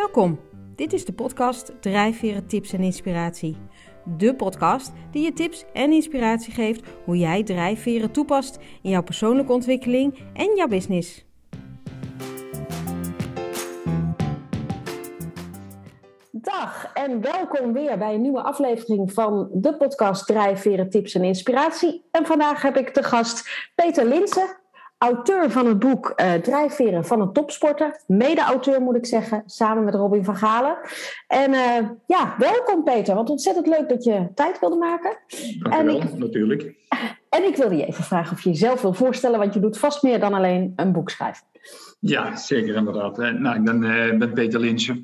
Welkom. Dit is de podcast Drijfveren Tips en Inspiratie. De podcast die je tips en inspiratie geeft hoe jij drijfveren toepast in jouw persoonlijke ontwikkeling en jouw business. Dag en welkom weer bij een nieuwe aflevering van de podcast Drijfveren Tips en Inspiratie. En vandaag heb ik te gast Peter Linsen, auteur van het boek uh, Drijfveren van een topsporter. Mede-auteur moet ik zeggen, samen met Robin van Galen. En uh, ja, welkom Peter, want ontzettend leuk dat je tijd wilde maken. Dankjewel, en ik, natuurlijk. En ik wilde je even vragen of je jezelf wil voorstellen, want je doet vast meer dan alleen een boek schrijven. Ja, zeker inderdaad. Nou, ik ben, uh, ben Peter Linsen.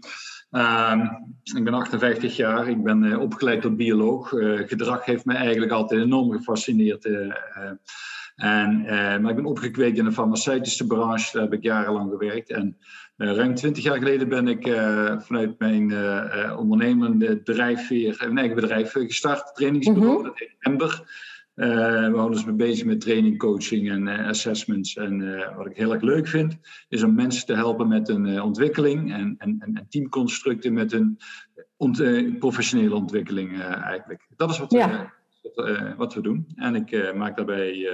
Uh, ik ben 58 jaar, ik ben opgeleid tot bioloog. Gedrag heeft mij eigenlijk altijd enorm gefascineerd. En, maar ik ben opgekweekt in de farmaceutische branche, daar heb ik jarenlang gewerkt. En ruim 20 jaar geleden ben ik vanuit mijn ondernemende drijfveer, een eigen bedrijf gestart, trainingsbureau, mm -hmm. dat heet Ember. Uh, we houden ons bezig met training, coaching en uh, assessments. En uh, wat ik heel erg leuk vind, is om mensen te helpen met een ontwikkeling en, en, en, teamconstructen met een ont professionele ontwikkeling eigenlijk. Dat is wat, ja. We, wat, we doen. En ik maak daarbij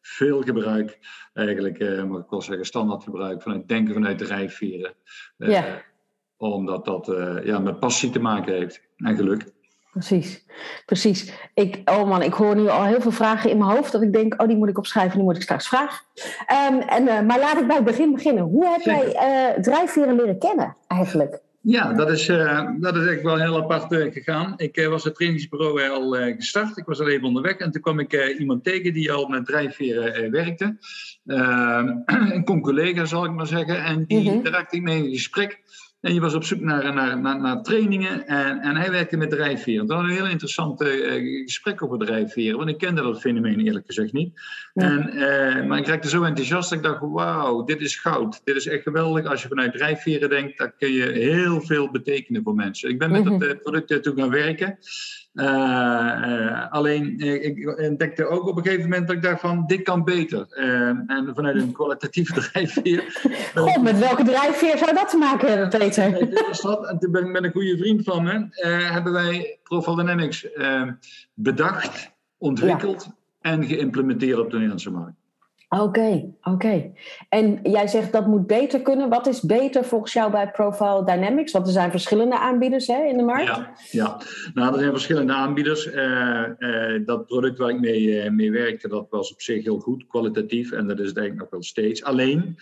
veel gebruik, eigenlijk mag ik wel zeggen standaard gebruik, vanuit denken vanuit drijfveren. ja. Omdat dat ja, met passie te maken heeft en geluk. Precies, precies. Ik, oh man, ik hoor nu al heel veel vragen in mijn hoofd dat ik denk, oh die moet ik opschrijven, die moet ik straks vragen. Um, en, maar laat ik bij het begin beginnen. Hoe heb jij drijfveren leren kennen eigenlijk? Ja, dat is, uh, dat is echt wel heel apart gegaan. Ik was het trainingsbureau al gestart. Ik was al even onderweg en toen kwam ik iemand tegen die al met drijfveren werkte. Een con-collega zal ik maar zeggen. En die, mm -hmm. daar raakte ik mee in gesprek. En je was op zoek naar, naar, naar, naar trainingen en, en hij werkte met drijfveren. Dat was een heel interessant uh, gesprek over drijfveren, want ik kende dat fenomeen eerlijk gezegd niet. Ja. En, uh, maar ik raakte zo enthousiast dat ik dacht, wauw, dit is goud. Dit is echt geweldig. Als je vanuit drijfveren denkt, dan kun je heel veel betekenen voor mensen. Ik ben met mm -hmm. dat product toen gaan werken. Uh, uh, alleen uh, ik ontdekte ook op een gegeven moment dat ik dacht van dit kan beter. en vanuit een kwalitatieve drijfveer. God, met welke drijfveer zou dat te maken hebben, Peter? en toen ben ik met een goede vriend van me, hebben wij Profile Dynamics bedacht, ontwikkeld ja. en geïmplementeerd op de Nederlandse markt. Oké, oké. En jij zegt dat moet beter kunnen. Wat is beter volgens jou bij Profile Dynamics? Want er zijn verschillende aanbieders hè, in de markt. Ja, ja. nou er zijn verschillende aanbieders. Uh, uh, dat product waar ik mee, uh, mee werkte, dat was op zich heel goed, kwalitatief. En dat is het eigenlijk nog wel steeds. Alleen,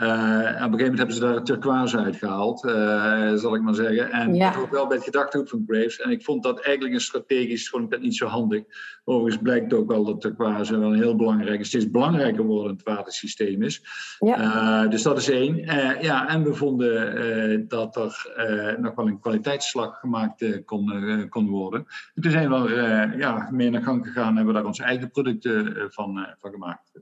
op een gegeven moment hebben ze daar een turquoise uitgehaald, uh, zal ik maar zeggen. En ja. ook wel bij het gedachtegoed van Graves. En ik vond dat eigenlijk een strategisch gewoon niet zo handig. Overigens blijkt ook wel dat turquoise wel een heel belangrijk, steeds belangrijker wordend watersysteem is. Ja. Uh, dus dat is één. ja, en we vonden dat er nog wel een kwaliteitsslag gemaakt kon, kon worden. En toen zijn we er ja, meer naar gang gegaan en hebben we daar onze eigen producten van, van gemaakt.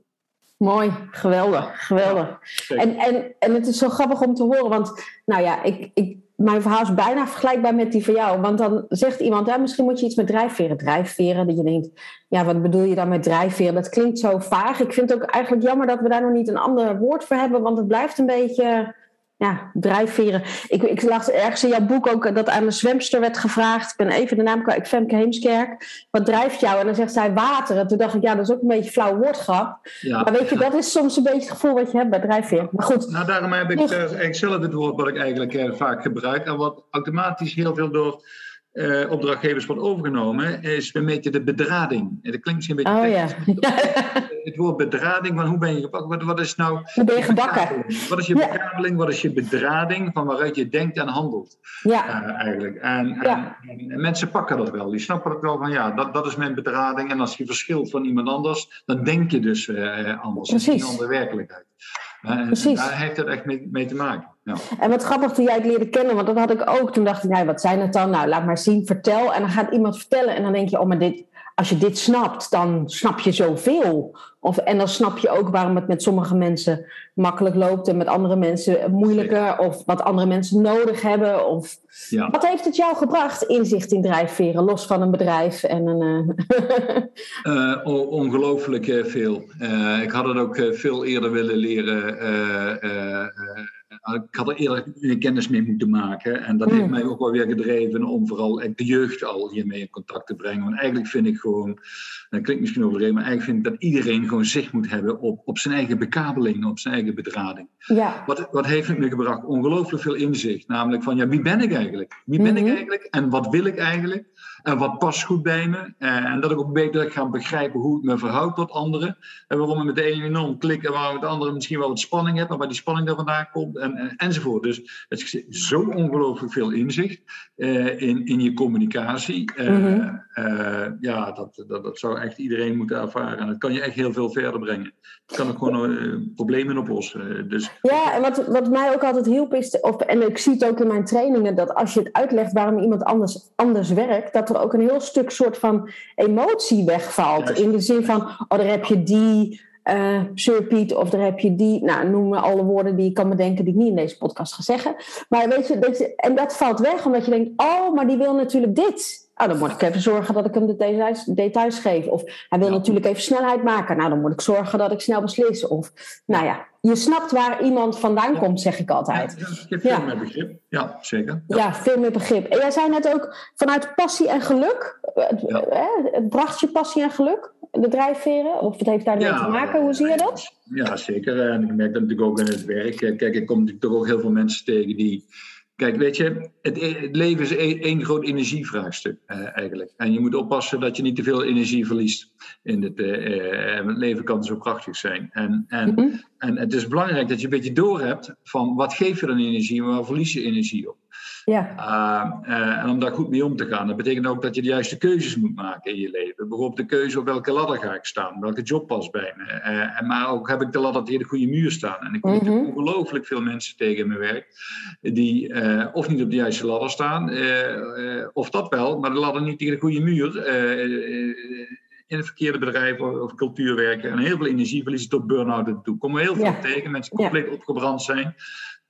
Mooi, geweldig, geweldig. En, en, en het is zo grappig om te horen, want nou ja, ik, ik, mijn verhaal is bijna vergelijkbaar met die van jou. Want dan zegt iemand, ja, misschien moet je iets met drijfveren. Drijfveren, dat je denkt, ja, wat bedoel je dan met drijfveren? Dat klinkt zo vaag. Ik vind het ook eigenlijk jammer dat we daar nog niet een ander woord voor hebben, want het blijft een beetje ja, drijfveren. Ik, ik las ergens in jouw boek ook dat aan de zwemster werd gevraagd. Ik ben even de naam kwijt, Femke Heemskerk. Wat drijft jou? En dan zegt zij water. En toen dacht ik, ja, dat is ook een beetje flauw woordgrap. Ja. Maar weet je, dat is soms een beetje het gevoel wat je hebt bij drijfveer. Maar goed. Nou, daarom heb ik uh, eigenlijk zelf het woord wat ik eigenlijk uh, vaak gebruik. En wat automatisch heel veel door uh, opdrachtgevers wordt overgenomen, is we meten de bedrading. En dat klinkt misschien een beetje. Oh, ja. Het woord bedrading, van hoe ben je gepakt? Wat, wat is nou. Hoe ben je gebakken? Wat is je bekabeling? Wat is je bedrading van waaruit je denkt en handelt? Ja. Uh, eigenlijk. En, ja. en, en, mensen pakken dat wel. Die snappen het wel van ja, dat, dat is mijn bedrading. En als je verschilt van iemand anders, dan denk je dus uh, anders. Precies. Dat is een andere werkelijkheid. Precies. Daar heeft het echt mee, mee te maken. Ja. En wat grappig toen jij het leerde kennen, want dat had ik ook. Toen dacht ik, nou, wat zijn het dan? Nou, laat maar zien, vertel. En dan gaat iemand vertellen en dan denk je, oh, maar dit, als je dit snapt, dan snap je zoveel. Of, en dan snap je ook waarom het met sommige mensen makkelijk loopt en met andere mensen moeilijker. Of wat andere mensen nodig hebben. Of, ja. Wat heeft het jou gebracht, inzicht in drijfveren, los van een bedrijf en een. uh, ongelooflijk uh, veel. Uh, ik had het ook veel eerder willen leren ik had er eerder kennis mee moeten maken. En dat heeft mm. mij ook wel weer gedreven om vooral de jeugd al hiermee in contact te brengen. Want eigenlijk vind ik gewoon, dat klinkt misschien overdreven, maar eigenlijk vind ik dat iedereen gewoon zicht moet hebben op, op zijn eigen bekabeling, op zijn eigen bedrading. Ja. Wat, wat heeft het me gebracht? Ongelooflijk veel inzicht. Namelijk van, ja, wie ben ik eigenlijk? Wie ben ik mhm. eigenlijk? En wat wil ik eigenlijk? En wat past goed bij me? Eh, en dat ik ook beter ga begrijpen hoe ik me verhoud tot anderen. En waarom we met de ene enorm klikken en waarom met de andere misschien wel wat spanning heb, maar waar die spanning daar vandaan komt en, enzovoort. Dus het is zo ongelooflijk veel inzicht uh, in, in je communicatie. Uh, ja, dat, dat, dat zou echt iedereen moeten ervaren. En dat kan je echt heel veel verder brengen. Het kan ook gewoon problemen oplossen. Dus, ja, en wat, wat mij ook altijd hielp is, of, en ik zie het ook in mijn trainingen, dat als je het uitlegt waarom iemand anders, anders werkt, dat er ook een heel stuk soort van emotie wegvalt. In de zin van, oh, daar heb je die uh, Sir Piet, of daar heb je die, nou, noem maar alle woorden die ik kan bedenken die ik niet in deze podcast ga zeggen. Maar weet je, dat je, en dat valt weg omdat je denkt, oh, maar die wil natuurlijk dit. Oh, dan moet ik even zorgen dat ik hem de details, details geef. Of hij wil natuurlijk even snelheid maken. Nou, dan moet ik zorgen dat ik snel beslis. Of, nou ja, je snapt waar iemand vandaan komt, zeg ik altijd. Ja, je hebt veel meer begrip. Ja, zeker. Ja. veel meer begrip. En jij zei net ook vanuit passie en geluk. Het, het bracht je passie en geluk, de drijfveren? Of het heeft daar mee te maken? Hoe zie je dat? Ja, zeker. En ik merk dat natuurlijk ook in het werk. Kijk, ik kom natuurlijk toch ook heel veel mensen tegen die Kijk, weet je, het, het leven is één, groot energievraagstuk uh, eigenlijk. En je moet oppassen dat je niet te veel energie verliest. In het, uh, het leven kan zo prachtig zijn. En, en, mhm. en het is belangrijk dat je een beetje doorhebt van wat geef je dan energie en waar verlies je energie op. Ja. Uh, uh, en om daar goed mee om te gaan. Dat betekent ook dat je de juiste keuzes moet maken in je leven. Bijvoorbeeld de keuze op welke ladder ga ik staan, welke job past bij me. Uh, en maar ook heb ik de ladder tegen de goede muur staan. En ik kom mm ongelooflijk veel mensen tegen in mijn werk die of niet op de juiste ladder staan, of dat wel, maar de ladder niet tegen de goede muur in het verkeerde bedrijf of cultuur werken en heel veel energie verliezen tot burn-out toe. Komen heel veel tegen, mensen compleet opgebrand zijn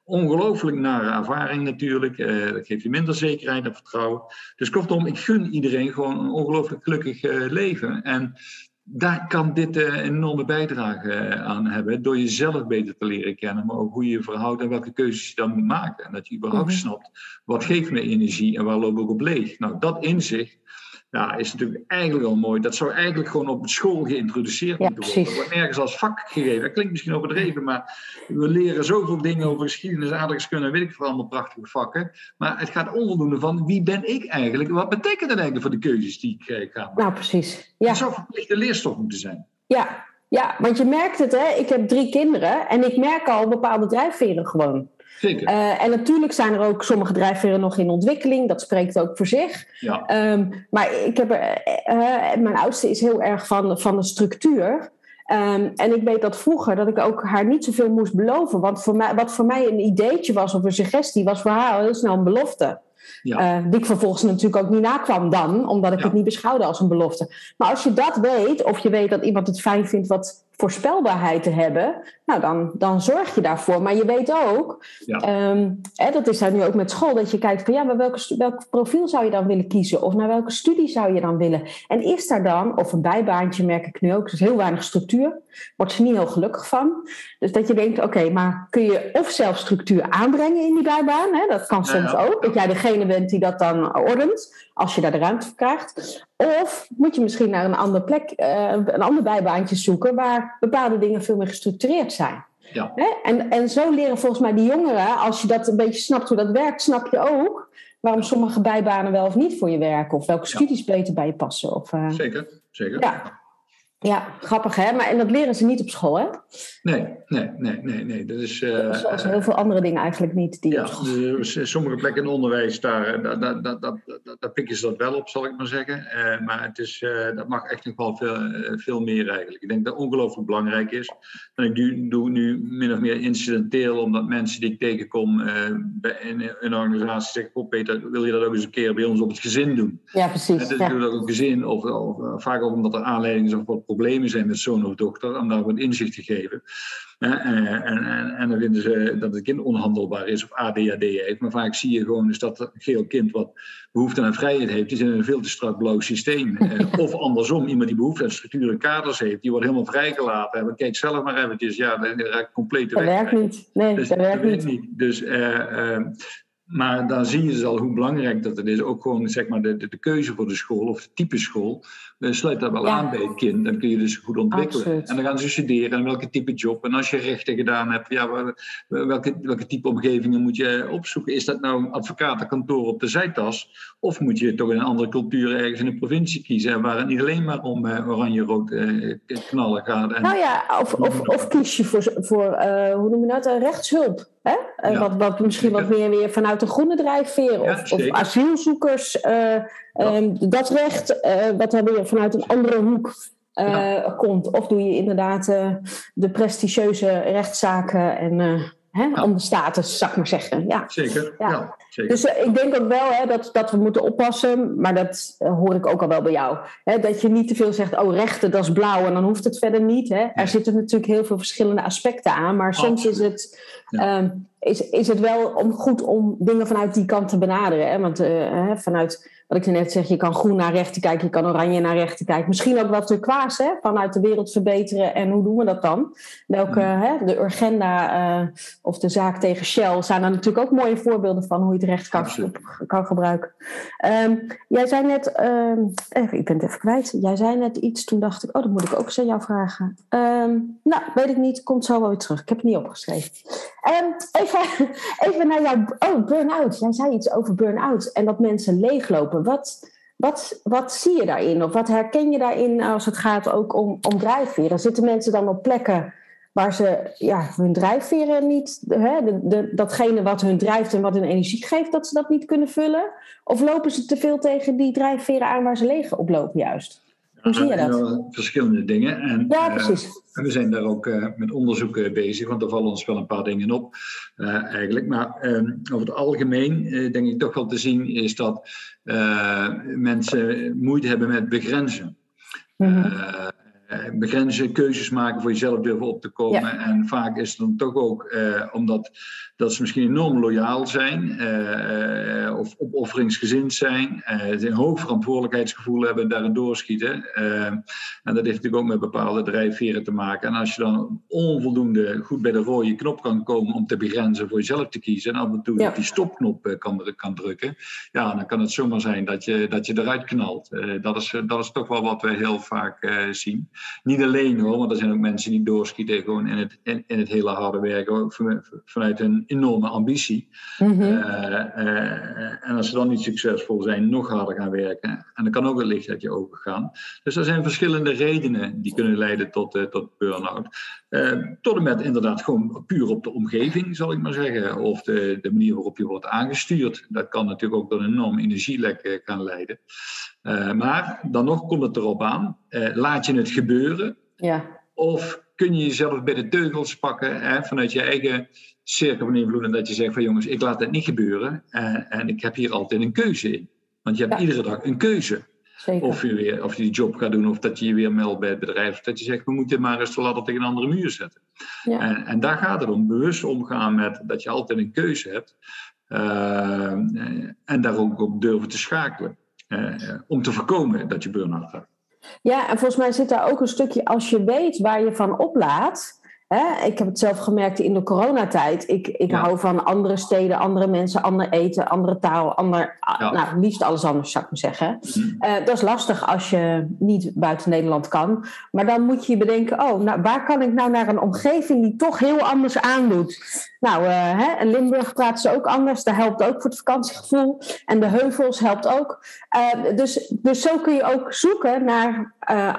ongelooflijk nare ervaring natuurlijk. Uh, dat geeft je minder zekerheid en vertrouwen. Dus kortom, ik gun iedereen gewoon een ongelooflijk gelukkig uh, leven. En daar kan dit uh, een enorme bijdrage aan hebben. Door jezelf beter te leren kennen. Maar ook hoe je je verhoudt en welke keuzes je dan moet maken. En dat je überhaupt mm snapt. Wat geeft me energie en waar loop ik op leeg? Nou, dat inzicht ja, is natuurlijk eigenlijk wel mooi. Dat zou eigenlijk gewoon op school geïntroduceerd moeten worden. Dat wordt nergens als vak gegeven. Dat klinkt misschien overdreven, maar we leren zoveel dingen over geschiedenis, aardrijkskunde, weet ik veel, allemaal prachtige vakken. Maar het gaat onvoldoende van wie ben ik eigenlijk? Wat betekent dat eigenlijk voor de keuzes die ik eh, ga maken? Nou, precies. Ja. Dat zou verplichte leerstof moeten zijn. Ja, ja, want je merkt het, hè? ik heb drie kinderen en ik merk al bepaalde drijfveren gewoon. Zeker. Uh, en natuurlijk zijn er ook sommige drijfveren nog in ontwikkeling. Dat spreekt ook voor zich. Ja. Um, maar ik heb er, uh, mijn oudste is heel erg van, van de structuur. Um, en ik weet dat vroeger dat ik ook haar niet zoveel moest beloven. Want voor mij, wat voor mij een ideetje was of een suggestie, was voor haar heel snel een belofte. Ja. Uh, die ik vervolgens natuurlijk ook niet nakwam dan, omdat ik het niet beschouwde als een belofte. Maar als je dat weet, of je weet dat iemand het fijn vindt wat voorspelbaarheid te hebben, nou dan, dan zorg je daarvoor. Maar je weet ook, ja. Ehm, hè, dat is daar nu ook met school, dat je kijkt van ja, maar welke, welk profiel zou je dan willen kiezen? Of naar welke studie zou je dan willen? En is daar dan, of een bijbaantje merk ik nu ook, dus heel weinig structuur, wordt ze niet heel gelukkig van. Dus dat je denkt, oké, maar kun je of zelf structuur aanbrengen in die bijbaan? Hè? Dat kan soms ook, dat jij degene bent die dat dan ordent als je daar de ruimte voor krijgt. Of moet je misschien naar een andere plek, uh, een ander bijbaantje zoeken waar bepaalde dingen veel meer gestructureerd zijn. Ja. En, en zo leren volgens mij die jongeren, als je dat een beetje snapt hoe dat werkt, snap je ook waarom sommige bijbanen wel of niet voor je werken. Of welke studies beter bij je passen. Of, uh, zeker, zeker. Ja. Ja, grappig hè, maar en dat leren ze niet op school hè? Nee, nee, nee, nee. nee. Dat is, uh, Zoals heel veel andere dingen eigenlijk niet. Die ja, sommige plekken in onderwijs, daar, daar, daar, daar, daar, daar pikken ze dat wel op, zal ik maar zeggen. Uh, maar het is, uh, dat mag echt nog wel veel, veel meer eigenlijk. Ik denk dat het ongelooflijk belangrijk is. En ik doe, doe nu min of meer incidenteel, omdat mensen die ik tegenkom in een organisatie zeggen, oh Peter, wil je dat ook eens een keer bij ons op het gezin doen? Ja, precies. En dus ja. doe dat ook gezin, of, of vaak ook omdat er aanleiding is of wat problemen zijn met zoon of dochter, om daar wat inzicht te geven. En, en, en, dan vinden ze dat het kind onhandelbaar is of ADHD heeft. Maar vaak zie je gewoon dus dat een geel kind wat behoefte aan vrijheid heeft, die zit in een veel te strak blauw systeem. of andersom, iemand die behoefte aan structuur en kaders heeft, die wordt helemaal vrijgelaten. En kijk zelf maar eventjes, ja, dat raakt compleet weg. Dat werkt niet. Nee, dus, dat werkt niet. Dus uh, maar dan zie je dus al hoe belangrijk dat het is. Ook gewoon zeg maar, de, de, de keuze voor de school of het type school. Uh, sluit dat wel aan bij het kind. Dan kun je dus goed ontwikkelen. En dan gaan ze studeren en welke type job. En als je rechten gedaan hebt, ja, welke, welke type omgevingen moet je opzoeken? Is dat nou een advocatenkantoor op de Zijtas? Of moet je toch in een andere cultuur ergens in een provincie kiezen? Waar het niet alleen maar om uh, oranje-rood uh, knallen gaat. En, nou ja, of, of, of kies je voor, voor hoe noem je dat, rechtshulp. Hè? Wat, wat misschien wat meer weer vanuit de groene drijfveer of, of asielzoekers. Um, dat recht, wat dan weer vanuit een andere hoek uh, komt. Of doe je inderdaad de prestigieuze rechtszaken en hè, om de status, zou ik maar zeggen. Ja. Zeker. Ja. zeker. Dus ik denk ook wel hè, dat, dat we moeten oppassen, maar dat hoor ik ook al wel bij jou. Hè, dat je niet te veel zegt, oh rechten, dat is blauw en dan hoeft het verder niet. Hè. Er zitten natuurlijk heel veel verschillende aspecten aan, maar soms is het, um, is, is het wel om, goed om dingen vanuit die kant te benaderen. Hè? Want vanuit wat ik net zeg, je kan groen naar rechter kijken, je kan oranje naar rechter kijken. Misschien ook wat turquoise, hè, vanuit de wereld verbeteren. En hoe doen we dat dan? Welke, hè, de Urgenda uh, of de zaak tegen Shell zijn daar natuurlijk ook mooie voorbeelden van hoe je het recht kan, kan gebruiken. Um, jij zei net, um, ik ben het even kwijt. Jij zei net iets, toen dacht ik, oh, dat moet ik ook eens aan jou vragen. Um, nou, weet ik niet, komt zo wel weer terug. Ik heb het niet opgeschreven. Even, even naar jouw, oh, burn-out. Jij zei iets over burn-out en dat mensen leeglopen. Wat, wat, wat zie je daarin? Of wat herken je daarin als het gaat ook om, om drijfveren? Zitten mensen dan op plekken waar ze ja, hun drijfveren niet, hè, de, datgene wat hun drijft en wat hun energie geeft, dat ze dat niet kunnen vullen? Of lopen ze te veel tegen die drijfveren aan waar ze leeg op lopen juist? Hoe zie je dat? Verschillende dingen. En, ja, eh, precies. we zijn daar ook uh, met onderzoeken bezig, want er vallen ons wel een paar dingen op uh, eigenlijk. Maar ehm, over het algemeen denk ik toch wel te zien is dat mensen moeite hebben met begrenzen. Mm begrenzen, keuzes maken voor jezelf durven op te komen. En vaak is het dan toch ook omdat dat ze misschien enorm loyaal zijn uh, of opofferingsgezind zijn, uh, een hoog verantwoordelijkheidsgevoel hebben en daarin doorschieten. Uh, en dat heeft natuurlijk ook met bepaalde drijfveren te maken. En als je dan onvoldoende goed bij de rode knop kan komen om te begrenzen voor jezelf te kiezen en af en toe die stopknop kan, kan drukken, ja, dan kan het zomaar zijn dat je, dat je eruit knalt. dat, is, dat is toch wel wat we heel vaak zien. Niet alleen hoor, want er zijn ook mensen die doorschieten gewoon in het, in, in het hele harde werken, vanuit hun enorme ambitie. Mhm. Eh, eh, en als ze dan niet succesvol zijn, nog harder gaan werken. En dan kan ook het licht uit je ogen gaan. Dus er zijn verschillende redenen die kunnen leiden tot, uh, tot burn-out. tot en met inderdaad gewoon puur op de omgeving, zal ik maar zeggen. Of de, de manier waarop je wordt aangestuurd. Dat kan natuurlijk ook tot een enorm energielek gaan leiden. maar dan nog komt het erop aan. laat je het gebeuren? Ja. Of kun je jezelf bij de teugels pakken hè, vanuit je eigen cirkel van invloed. En dat je zegt van jongens, ik laat het niet gebeuren. En, en ik heb hier altijd een keuze in. Want je hebt iedere dag een keuze. Zeker. Of je, weer, of je die job gaat doen, of dat je je weer meldt bij het bedrijf. Of dat je zegt, we moeten maar eens de ladder tegen een andere muur zetten. Ja. En, en, daar gaat het om. Bewust omgaan met dat je altijd een keuze hebt. Uh, en daar ook op durven te schakelen. Uh, om te voorkomen dat je burn-out hebt. Ja, en volgens mij zit daar ook een stukje, als je weet waar je van oplaat. Hè, ik heb het zelf gemerkt in de coronatijd. Ik, ik hou van andere steden, andere mensen, ander eten, andere taal, ander, ja. nou, liefst alles anders zou ik maar zeggen. Mhm. Uh, dat is lastig als je niet buiten Nederland kan. Maar dan moet je je bedenken, oh, nou, waar kan ik nou naar een omgeving die toch heel anders aandoet? Nou, uh, hè, in Limburg praten ze ook anders. Dat helpt ook voor het vakantiegevoel. En de heuvels helpt ook. Uh, dus, dus zo kun je ook zoeken naar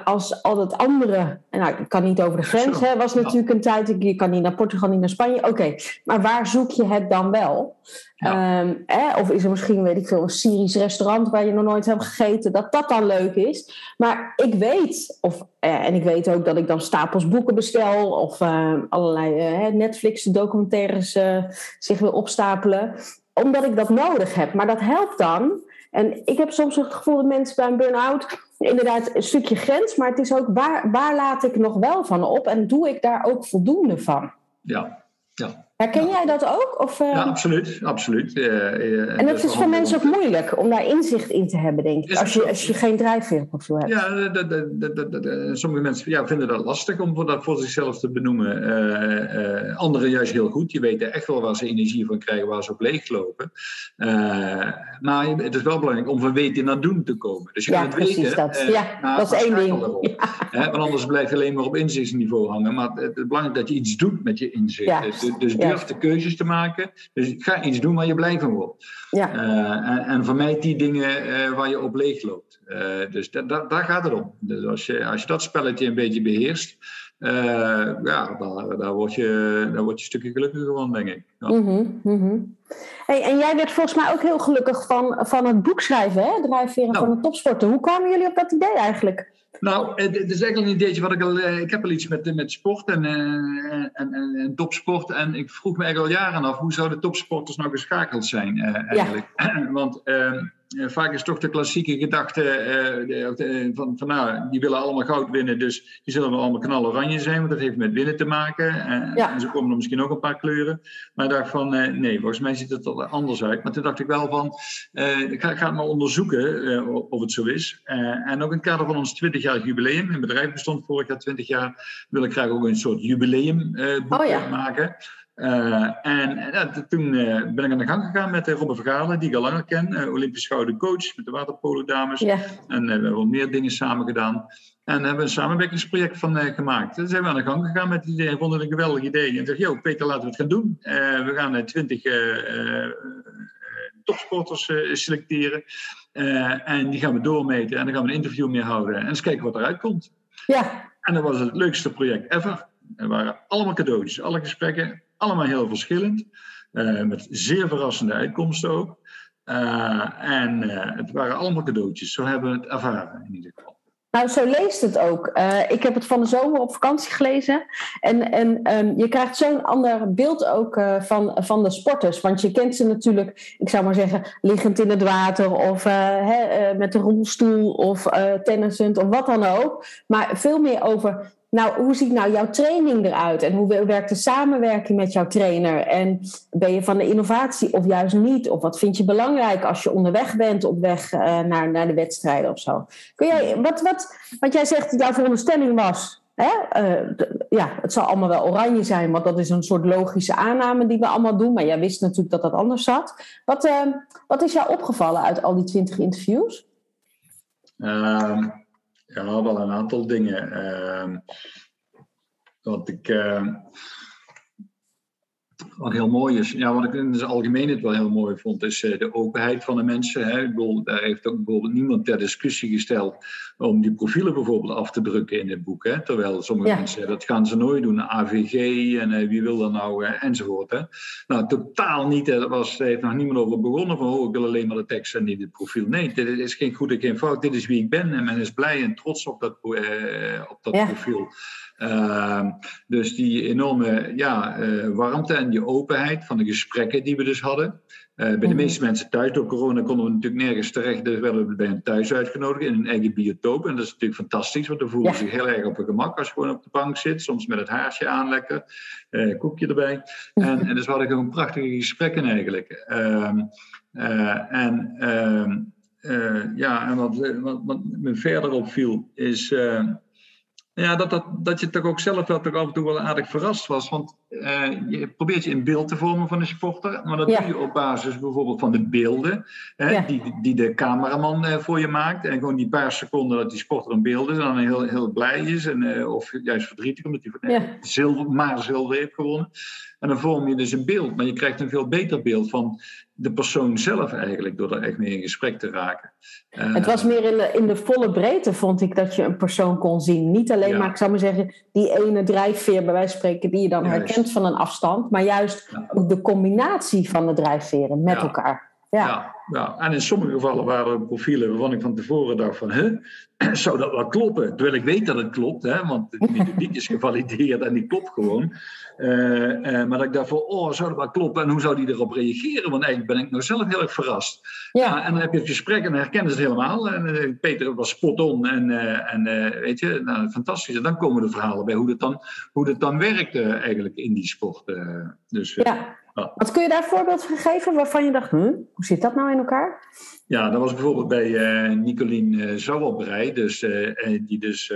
als al het andere. Nou, ik kan niet over de grens, hè, was natuurlijk een tijd, je kan niet naar Portugal, niet naar Spanje. Oké, maar waar zoek je het dan wel? Ehm, of is er misschien, weet ik veel, een Syrisch restaurant waar je nog nooit hebt gegeten, dat dat dan leuk is. Maar ik weet, of, eh, en ik weet ook dat ik dan stapels boeken bestel of uh, allerlei uh, Netflix-documentaires zich wil opstapelen, omdat ik dat nodig heb. Maar dat helpt dan En ik heb soms het gevoel dat mensen bij een burn-out inderdaad een stukje grens, maar het is ook waar, waar laat ik nog wel van op en doe ik daar ook voldoende van? Ja, ja. Herken jij dat ook? Of, uh... Ja, absoluut. absoluut. Uh, en het is voor mensen ook moeilijk om daar inzicht in te hebben, denk ik. Als je, als je geen drijfveerprofiel hebt. Ja, sommige mensen ja, vinden dat lastig om dat voor zichzelf te benoemen. Anderen juist heel goed. Die weten echt wel waar ze energie van krijgen, waar ze op leeglopen. maar het is wel belangrijk om van weten naar doen te komen. Dus je ja, precies weten, dat. ja, dat is één ding. Ja. want anders blijf je alleen maar op inzichtsniveau hangen. Maar het is belangrijk dat je iets doet met je inzicht. Ja. Dus, dus de keuzes te maken. Dus ga iets doen waar je blij van wordt. Ja. Uh, en, en vermijd die dingen uh, waar je op leeg loopt. Uh, dus da, da, daar gaat het om. Dus als je, als je dat spelletje een beetje beheerst, ja, daar, daar, word je, daar word je een stukje gelukkiger van, denk ik. Ja. Mm -hmm, Hey, en jij werd volgens mij ook heel gelukkig van, van het boek schrijven, hè? Drijfveren nou. van de topsporten. Hoe kwamen jullie op dat idee eigenlijk? Nou, het, is eigenlijk een ideetje wat ik al. Eh, ik heb al iets met, met sport en, eh, en, en, en, topsport. En ik vroeg me eigenlijk al jaren af hoe zouden topsporters nou geschakeld zijn eigenlijk. Ja. Want ehm, vaak is toch de klassieke gedachte uh, van, van nou, die willen allemaal goud winnen, dus die zullen allemaal knal oranje zijn, want dat heeft met winnen te maken. Ja. En zo komen er misschien ook een paar kleuren. Maar ik dacht van, nee, volgens mij ziet het er anders uit. Maar toen dacht ik wel van, ik ga, ga, het maar onderzoeken of het zo is. en ook in het kader van ons 20-jarig jubileum, mijn bedrijf bestond vorig jaar 20 jaar, wil ik graag ook een soort jubileumboek oh, maken. Uh, en toen uh, ben ik aan de gang gegaan met Robbe Vergalen, die ik al langer ken. Olympisch gouden coach met de waterpolo-dames. Ja. En we hebben wel meer dingen samen gedaan. En hebben we een samenwerkingsproject van gemaakt. Toen zijn we aan de gang gegaan met het idee. vonden het een geweldig idee. En dacht, joh, Peter, laten we het gaan doen. we gaan twintig topsporters selecteren. en die gaan we doormeten. En dan gaan we een interview mee houden. En eens kijken wat eruit komt. Ja. En dat was het leukste project ever. Er waren allemaal cadeautjes, alle gesprekken, allemaal heel verschillend. Uh, met zeer verrassende uitkomsten ook. Uh, en uh, het waren allemaal cadeautjes. Zo hebben we het ervaren in ieder geval. Nou, zo leest het ook. ik heb het van de zomer op vakantie gelezen. En, en um, je krijgt zo'n ander beeld ook van, van de sporters. Want je kent ze natuurlijk, ik zou maar zeggen, liggend in het water. Of met de rolstoel. Of tennissend. Of wat dan ook. Maar veel meer over nou, hoe ziet nou jouw training eruit? En hoe werkt de samenwerking met jouw trainer? En ben je van de innovatie of juist niet? Of wat vind je belangrijk als je onderweg bent op weg uh, naar, naar de wedstrijden of zo? Kun jij, wat, wat, wat jij zegt, jouw veronderstelling was... Hè, uh, ja, het zal allemaal wel oranje zijn, want dat is een soort logische aanname die we allemaal doen. Maar jij wist natuurlijk dat dat anders zat. Wat, uh, wat is jou opgevallen uit al die twintig interviews? Ehm, ja, wel een aantal dingen. Uh, wat ik. Uh, wat heel mooi is, ja, wat ik in het algemeen het wel heel mooi vond, is uh, de openheid van de mensen. Hè. Ik bedoel, daar heeft ook bijvoorbeeld niemand ter discussie gesteld om die profielen bijvoorbeeld af te drukken in het boek. Hè. Terwijl sommige mensen, dat gaan ze nooit doen, AVG en uh, wie wil er nou, uh, enzovoort. Hè. Nou, totaal niet, daar was, heeft nog niemand over begonnen van, oh, ik wil alleen maar de tekst en niet het profiel. Nee, dit is geen goed en geen fout, dit is wie ik ben en men is blij en trots op dat, op dat profiel. Ehm, dus die enorme ja, warmte en die openheid van de gesprekken die we dus hadden. Uh, bij de mhm. meeste mensen thuis door corona konden we natuurlijk nergens terecht. Dus werden we bij hen thuis uitgenodigd in een eigen biotoop. En dat is natuurlijk fantastisch, want dan voelen ze zich heel erg op hun gemak als je gewoon op de bank zit. Soms met het haarsje aanlekken, uh, koekje erbij. En, en dus we hadden gewoon prachtige gesprekken eigenlijk. Uh, en ehm, ja, en wat, wat, wat me verder opviel is ja, dat, dat, dat je toch ook zelf wel toch af en toe wel aardig verrast was. Want uh, je probeert je een beeld te vormen van een supporter. Maar dat doe je op basis bijvoorbeeld van de beelden hè, die, die de cameraman uh, voor je maakt. En gewoon die paar seconden dat die sporter een beeld is. En dan heel, heel blij is. En, uh, of juist verdrietig omdat hij ja. zilver, maar zilver heeft gewonnen. En dan vorm je dus een beeld. Maar je krijgt een veel beter beeld van de persoon zelf eigenlijk, door er echt mee in gesprek te raken. Het was meer in de, in de volle breedte, vond ik, dat je een persoon kon zien. Niet alleen maar, ik zou maar zeggen, die ene drijfveer, bij wijze van spreken, die je dan herkent van een afstand, maar juist ja. de combinatie van de drijfveren met elkaar. Ja. ja, en in sommige gevallen waren er profielen waarvan ik van tevoren dacht van, hè, zou dat wel kloppen? Terwijl ik weet dat het klopt, hè, want de methodiek is gevalideerd en die klopt gewoon. Uh, maar dat ik dacht van, oh, zou dat wel kloppen? En hoe zou die erop reageren? Want eigenlijk ben ik nou zelf heel erg verrast. Ja. en dan heb je het gesprek en dan herkennen ze het helemaal. En uh, Peter was spot on en, en weet je, nou, fantastisch. En dan komen de verhalen bij hoe het dan, hoe het dan werkt eigenlijk in die sport. dus, ja. Wat kun je daar een voorbeeld van geven waarvan je dacht, hm, hoe zit dat nou in elkaar? Ja, dat was bijvoorbeeld bij uh, Nicolien uh, dus, uh, die dus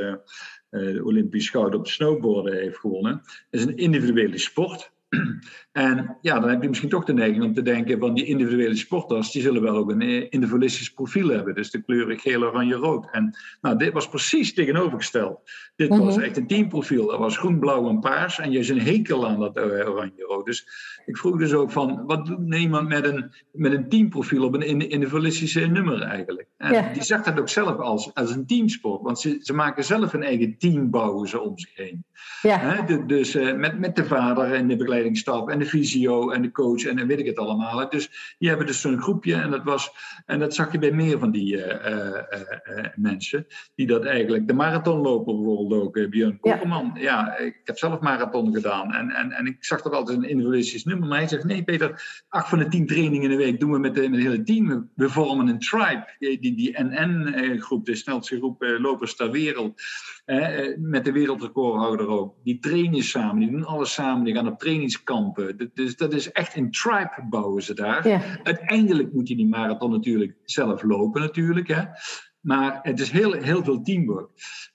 de Olympisch goud op snowboarden heeft gewonnen. Dat is een individuele sport. En ja, dan heb je misschien toch de neiging om te denken van die individuele sporters, die zullen wel ook een eh, individualistisch profiel hebben. Dus de kleuren geel, oranje, rood. En nou, dit was precies tegenovergesteld. Dit was mhm. echt een teamprofiel. Dat was groen, blauw en paars. En je is een hekel aan dat oranje, rood. Dus ik vroeg dus ook van, wat doet iemand met een, met een teamprofiel op een individualistische nummer eigenlijk? En die zag dat ook zelf als, als een teamsport. Want ze, ze maken zelf een eigen team bouwen ze om zich heen. Ja. dus uh, met, met de vader en de begeleidingsstaf en de visio en de coach en dan weet ik het allemaal. Dus die hebben dus zo'n groepje en dat, was, en dat zag je bij meer van die uh, uh, mensen. Die dat eigenlijk, de marathonloper bijvoorbeeld ook, Björn Koperman. Ja. ja. ik heb zelf marathon gedaan en, en, en ik zag dat altijd een individualistisch nummer. Maar hij zegt, nee Peter, acht van de tien trainingen in de week doen we met, de, met het hele team. We vormen een tribe, die, die NN-groep, de snelste groep lopers ter wereld. met de wereldrecordhouder ook. Die trainen samen, die doen alles samen, die gaan op trainingskampen. Dus dat is echt een tribe bouwen ze daar. Uiteindelijk moet je die marathon natuurlijk zelf lopen natuurlijk. Hè? Maar het is heel, heel veel teamwork.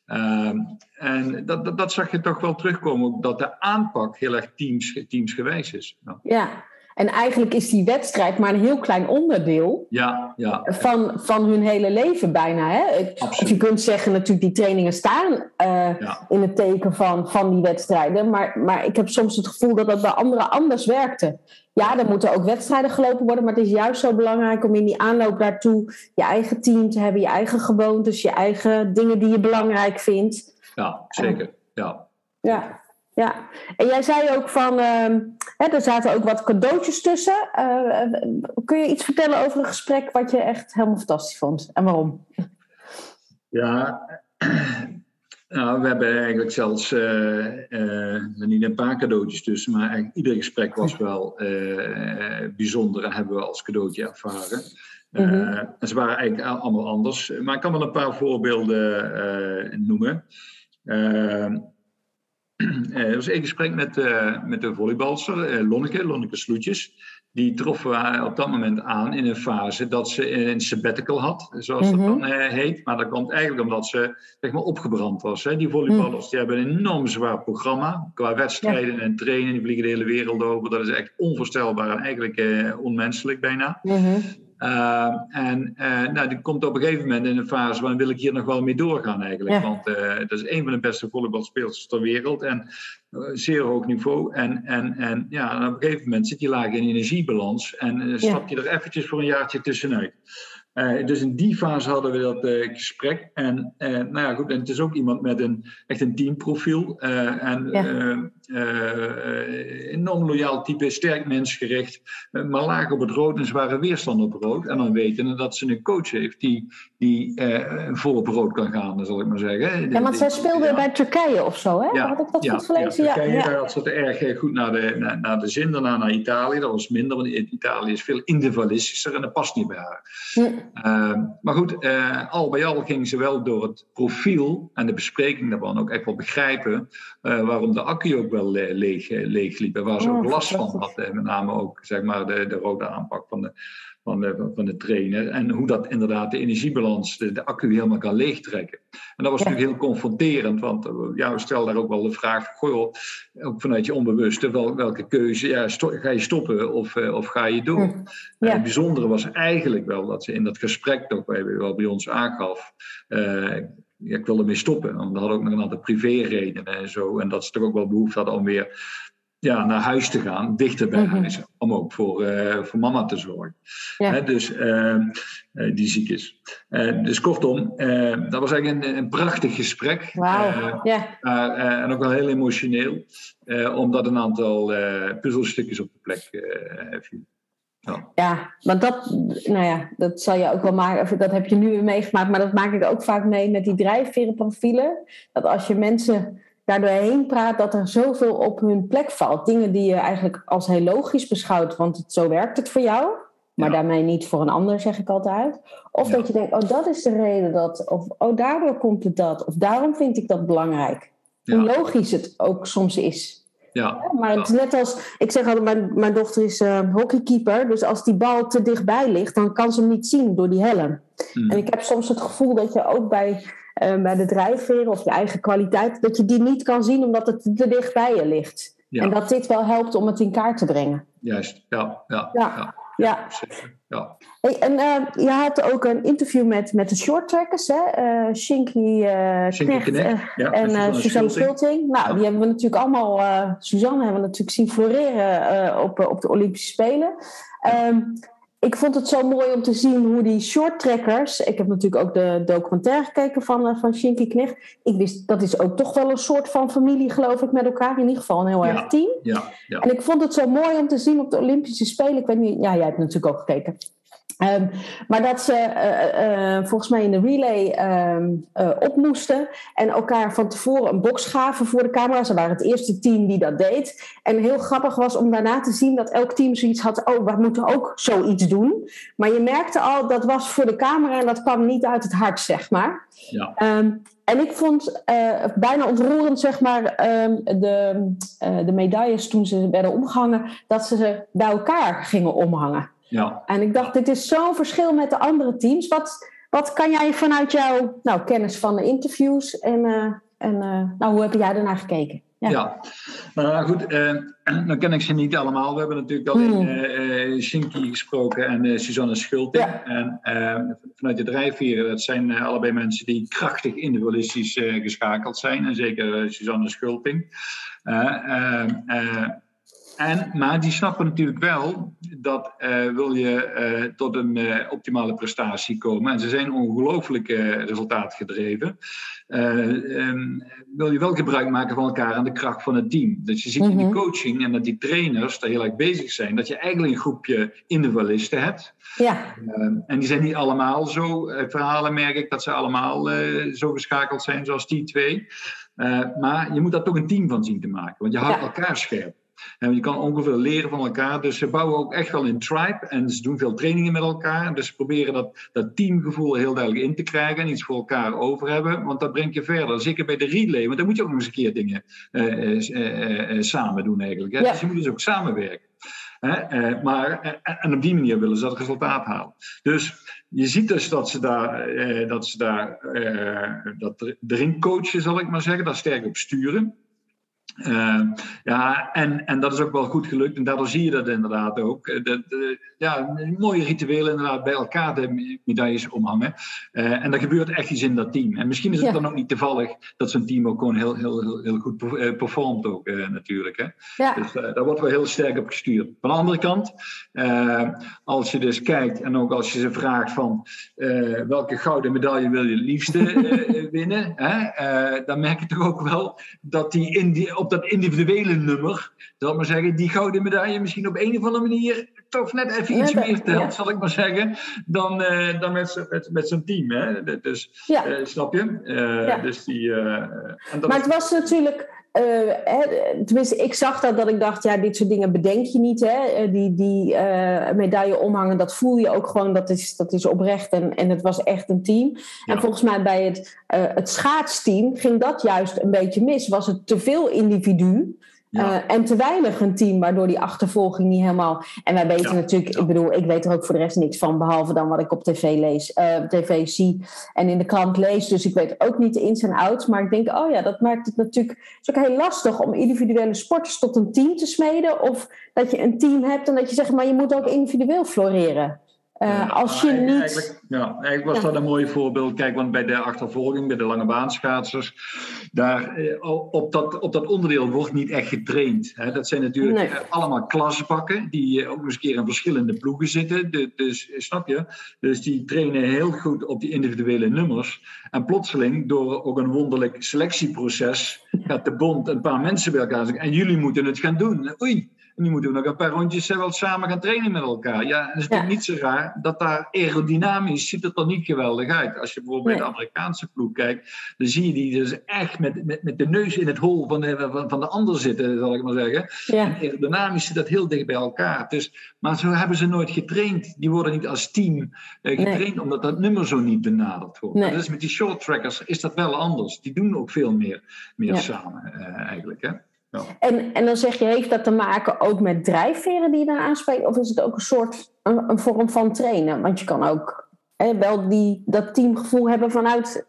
Ehm, en dat, dat, zag je toch wel terugkomen, dat de aanpak heel erg teams, teamsgewijs is. Ja, en eigenlijk is die wedstrijd maar een heel klein onderdeel ja, ja. Van, van hun hele leven bijna. Hè? Of je kunt zeggen natuurlijk die trainingen staan uh, in het teken van, van die wedstrijden. Maar, maar ik heb soms het gevoel dat dat bij anderen anders werkte. Ja, er moeten ook wedstrijden gelopen worden, maar het is juist zo belangrijk om in die aanloop daartoe je eigen team te hebben, je eigen gewoontes, je eigen dingen die je belangrijk vindt. Ja, zeker. Ja. Ja. Ja, en jij zei ook van, uh, hè, er zaten ook wat cadeautjes tussen. Uh, kun je iets vertellen over een gesprek wat je echt helemaal fantastisch vond en waarom? Ja, nou, we hebben eigenlijk zelfs uh, niet een paar cadeautjes tussen, maar eigenlijk ieder gesprek was wel bijzonder en hebben we als cadeautje ervaren. Mhm. En ze waren eigenlijk allemaal anders. Maar ik kan wel een paar voorbeelden noemen. Eh, er was één gesprek met, uh, met de volleybalster, uh, Lonneke, Lonneke Sloetjes. Die troffen op dat moment aan in een fase dat ze een sabbatical had, zoals dat mhm. dan heet. Maar dat komt eigenlijk omdat ze zeg maar, opgebrand was. Hè. Die volleyballers mhm. die hebben een enorm zwaar programma qua wedstrijden en trainen. Die vliegen de hele wereld over. Dat is echt onvoorstelbaar en eigenlijk onmenselijk bijna. Mm uh, en uh, nou, die komt op een gegeven moment in een fase waarin wil ik hier nog wel mee doorgaan eigenlijk. Want uh, dat is een van de beste volleybalspelers ter wereld en zeer hoog niveau. En, en, en, ja, en op een gegeven moment zit die laag in energiebalans en stapt je er eventjes voor een jaartje tussenuit. Uh, dus in die fase hadden we dat uh, gesprek. En, uh, nou ja, goed, en het is ook iemand met een, echt een teamprofiel. en ja. Enorm loyaal type, sterk mensgericht. maar laag op het rood en zware weerstand op rood. En dan weten dat ze een coach heeft die, die vol op rood kan gaan, zal ik maar zeggen. Ja, want zij speelde bij Turkije of zo, hè? Ja, Had ik dat ja, goed gelezen? Ja, Turkije, ja. daar had ze erg goed naar de, naar, naar de zin. Daarna naar Italië. Dat was minder, want Italië is veel individualistischer en dat past niet bij haar. Ehm, maar goed, uh, al bij al ging ze wel door het profiel en de bespreking daarvan ook echt wel begrijpen uh, waarom de accu ook wel leeg, leeg liep en waar ze ook oh, last van had. met name ook zeg maar, de, de rode aanpak van de, van de, van de trainer. En hoe dat inderdaad de energiebalans, de, de accu helemaal kan leegtrekken. En dat was natuurlijk heel confronterend, want eh, ja, we stelden daar ook wel de vraag: goh, ook vanuit je onbewuste, wel, welke keuze, ja, ga je stoppen of, uh, of ga je door? Hm. Ja. het bijzondere was eigenlijk wel dat ze in dat gesprek ook wel bij ons aangaf. Uh, ja, ik wilde mee stoppen, want we hadden ook nog een aantal privéredenen en zo. En dat ze toch ook wel behoefte hadden om weer ja, naar huis te gaan, dichter bij mhm. huis, om ook voor, uh, voor mama te zorgen. Hè, dus uh, die ziek is. Uh, dus kortom, dat was eigenlijk een, een prachtig gesprek. En ook wel heel emotioneel, omdat een aantal puzzelstukjes op de plek vielen. Ja. ja, want dat, nou ja, dat zal je ook wel maken. Dat heb je nu meegemaakt, maar dat maak ik ook vaak mee met die drijfverenprofielen. Dat als je mensen daardoorheen praat, dat er zoveel op hun plek valt. Dingen die je eigenlijk als heel logisch beschouwt, want het, zo werkt het voor jou. Maar daarmee niet voor een ander, zeg ik altijd. Of dat je denkt, oh, dat is de reden dat. Of, oh, daardoor komt het dat. Of daarom vind ik dat belangrijk. Hoe logisch het ook soms is. Ja. maar het is net als, ik zeg altijd, mijn, mijn dochter is uh, hockeykeeper. Dus als die bal te dichtbij ligt, dan kan ze hem niet zien door die helm. Hmm. En ik heb soms het gevoel dat je ook bij, uh, bij de drijfveren of je eigen kwaliteit, dat je die niet kan zien omdat het te dicht bij je ligt. En dat dit wel helpt om het in kaart te brengen. Juist, ja. ja, ja. ja. ja. Hey, en uh, je had ook een interview met, met de shorttrackers, hè? Uh, Shinky, uh, Knecht, ja, en Suzanne Schulting. Nou, die hebben we natuurlijk allemaal, Suzanne hebben we natuurlijk zien floreren op, op de Olympische Spelen. Um, ik vond het zo mooi om te zien hoe die shorttrackers. Ik heb natuurlijk ook de documentaire gekeken van, uh, van Shinky Knecht. Ik wist dat is ook toch wel een soort van familie, geloof ik, met elkaar. In ieder geval een heel erg team. Ja, ja. En ik vond het zo mooi om te zien op de Olympische Spelen. Ik weet niet, ja, jij hebt natuurlijk ook gekeken. Ehm, maar dat ze uh, uh, volgens mij in de relay ehm, op moesten en elkaar van tevoren een box gaven voor de camera. Ze waren het eerste team die dat deed. En heel grappig was om daarna te zien dat elk team zoiets had: oh, we moeten ook zoiets doen. Maar je merkte al, dat was voor de camera en dat kwam niet uit het hart, zeg maar. Ja. Um, en ik vond bijna ontroerend, zeg maar, de, de medailles toen ze werden omgehangen, dat ze ze bij elkaar gingen omhangen. Ja. En ik dacht, dit is zo'n verschil met de andere teams. Wat, wat kan jij vanuit jouw nou, kennis van de interviews en, uh, en uh, nou, hoe heb jij daarnaar gekeken? Ja, ja. nou goed, uh, dan ken ik ze niet allemaal. We hebben natuurlijk al in uh, Shinky gesproken en Suzanne Schulting. Ja. En vanuit de drijfveren, dat zijn allebei mensen die krachtig individualistisch geschakeld zijn. En zeker Suzanne Schulting. En, maar die snappen natuurlijk wel dat uh, wil je uh, tot een uh, optimale prestatie komen. En ze zijn ongelooflijk resultaatgedreven. Um, wil je wel gebruik maken van elkaar en de kracht van het team. Dus je ziet in de mhm. coaching en dat die trainers daar heel erg bezig zijn. Dat je eigenlijk een groepje individualisten hebt. Ja. Ehm, en die zijn niet allemaal zo. verhalen merk ik dat ze allemaal zo geschakeld zijn zoals die twee. maar je moet daar toch een team van zien te maken. Want je houdt elkaar scherp. En je kan ongeveer leren van elkaar. Dus ze bouwen ook echt wel in tribe. En ze doen veel trainingen met elkaar. Dus ze proberen dat, dat teamgevoel heel duidelijk in te krijgen. En iets voor elkaar over hebben. Want dat brengt je verder. Zeker bij de relay. Want dan moet je ook nog eens een keer dingen uh, samen doen eigenlijk. Hè? Dus je moet dus ook samenwerken. Maar, en op die manier willen ze dat resultaat halen. Dus je ziet dus dat ze daar, dat ze daar dat erin coachen, zal ik maar zeggen, daar sterk op sturen. Uh, ja, en, en dat is ook wel goed gelukt. En daardoor zie je dat inderdaad ook. Eh, dat, uh, ja, mooie rituelen inderdaad bij elkaar de medailles omhangen. Uh, en er gebeurt echt iets in dat team. En misschien is het dan ook niet toevallig dat zo'n team ook gewoon heel, heel, heel, heel goed performt ook natuurlijk. Hè? Ja. Dus daar wordt wel heel sterk op gestuurd. Van de andere kant, als je dus kijkt en ook als je ze vraagt van welke gouden medaille wil je het liefste winnen, hè? dan merk je toch ook wel dat die in die op dat individuele nummer, zal ik maar zeggen, die gouden medaille misschien op een of andere manier toch net even iets meer telt, zal ik maar zeggen, dan, uh, dan met, met, met zijn team. Hè? Dus, ja. uh, snap je? Uh, ja. dus die, en maar het was natuurlijk... Hè, tenminste, ik zag dat, dat ik dacht, ja, dit soort dingen bedenk je niet. Hè? Die, die medaille omhangen, dat voel je ook gewoon, dat is, dat is oprecht. En, en het was echt een team. Ja. En volgens mij bij het, het schaatsteam ging dat juist een beetje mis. Was het te veel individu? Ja. Uh, en te weinig een team, waardoor die achtervolging niet helemaal. En wij weten Ja, natuurlijk, ik bedoel, ik weet er ook voor de rest niks van, behalve dan wat ik op tv lees, eh, tv zie en in de krant lees. Dus ik weet ook niet de ins en outs. Maar ik denk, oh ja, dat maakt het natuurlijk. Het is ook heel lastig om individuele sporters tot een team te smeden. Of dat je een team hebt en dat je zegt, maar je moet ook individueel floreren. Uh, Ja, als je niet. Eigenlijk, ja, eigenlijk was Ja. dat een mooi voorbeeld. Kijk, want bij de achtervolging, bij de lange baanschaatsers, daar, eh, op, dat, op dat onderdeel wordt niet echt getraind. Hè. Dat zijn natuurlijk Nee. eh, allemaal klasbakken die eh, ook nog eens een keer in verschillende ploegen zitten. De- dus, snap je? Dus die trainen heel goed op die individuele nummers. En plotseling, door ook een wonderlijk selectieproces, gaat de bond een paar mensen bij elkaar zeggen. En jullie moeten het gaan doen. Oei. En die moeten nog een paar rondjes wel samen gaan trainen met elkaar. Ja, het is natuurlijk niet zo raar dat daar aerodynamisch ziet het er niet geweldig uit. Als je bijvoorbeeld bij de Amerikaanse ploeg kijkt, dan zie je die dus echt met, met, met de neus in het hol van de, van de ander zitten, zal ik maar zeggen. Ja. En aerodynamisch zit dat heel dicht bij elkaar. Dus, maar zo hebben ze nooit getraind. Die worden niet als team eh, getraind, omdat dat nummer zo niet benaderd wordt. Nee. Dus met die short trackers is dat wel anders. Die doen ook veel meer, meer samen uh, eigenlijk. Hè? Ja. En, en dan zeg je, heeft dat te maken ook met drijfveren die je dan aanspreekt? Of is het ook een soort een, een vorm van trainen? Want je kan ook hè, wel die, dat teamgevoel hebben vanuit